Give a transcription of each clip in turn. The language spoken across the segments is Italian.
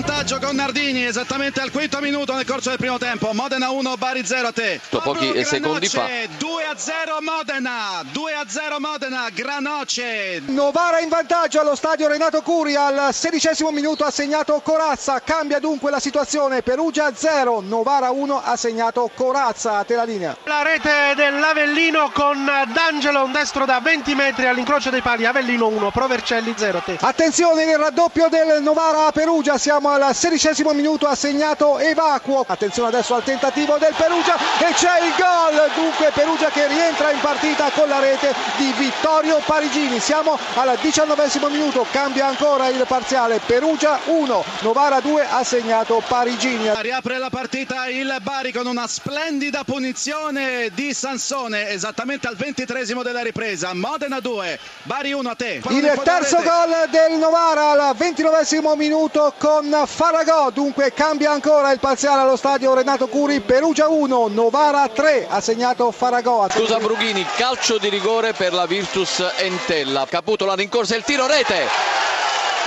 levanta. Con Nardini esattamente al quinto minuto nel corso del primo tempo. Modena 1, Bari 0 a te. Pochi secondi fa. 2 a 0 Modena, 2 a 0 Modena, Granoce. Novara in vantaggio allo stadio Renato Curi al sedicesimo minuto ha segnato Corazza. Cambia dunque la situazione. Perugia 0, Novara 1 ha segnato Corazza. A te la linea. La rete dell'Avellino con D'Angelo, un destro da 20 metri all'incrocio dei pali. Avellino 1, Provercelli 0. Te. Attenzione il raddoppio del Novara a Perugia. Siamo al sedicesimo minuto. Ha segnato Evacuo. Attenzione adesso al tentativo del Perugia e c'è il gol. Dunque Perugia che rientra in partita con la rete di Vittorio Parigini. Siamo al diciannovesimo minuto. Cambia ancora il parziale. Perugia 1, Novara 2 ha segnato Parigini. Riapre la partita il Bari con una splendida punizione di Sansone esattamente al ventitresimo della ripresa. Modena 2, Bari 1 a te. Il terzo gol del Novara al ventinovesimo minuto con Faragò. Dunque cambia ancora il parziale allo stadio Renato Curi. Perugia 1, Novara 3 ha segnato Faragò. Scusa Brughini, calcio di rigore per la Virtus Entella. Caputo la rincorsa il tiro rete.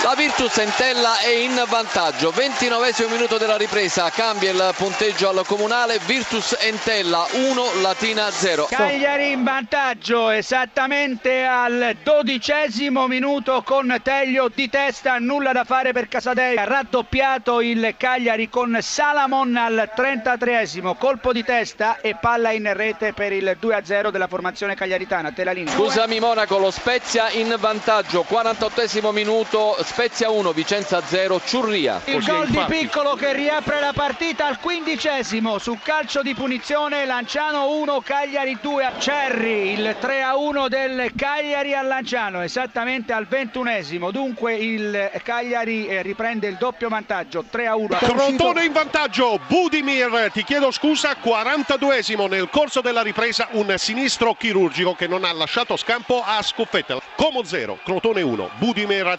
La Virtus Entella è in vantaggio, 29 minuto della ripresa, cambia il punteggio al comunale, Virtus Entella 1, Latina 0. Cagliari in vantaggio esattamente al dodicesimo minuto con Teglio di testa, nulla da fare per Casadei, raddoppiato il Cagliari con Salamon al 33 colpo di testa e palla in rete per il 2-0 della formazione cagliaritana. Te la linea. Scusami Monaco, lo Spezia in vantaggio, 48 minuto, Spezia 1, Vicenza 0, Ciurria. Il gol di Piccolo che riapre la partita al quindicesimo su calcio di punizione Lanciano 1, Cagliari 2 a Cerri, il 3 a 1 del Cagliari a Lanciano esattamente al ventunesimo, dunque il Cagliari eh, riprende il doppio vantaggio 3 a 1. Crotone in vantaggio, Budimir, ti chiedo scusa, 42esimo nel corso della ripresa un sinistro chirurgico che non ha lasciato scampo a Scuffetta. Como 0, Crotone 1, Budimir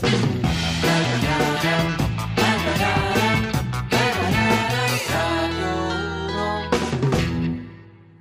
thank you.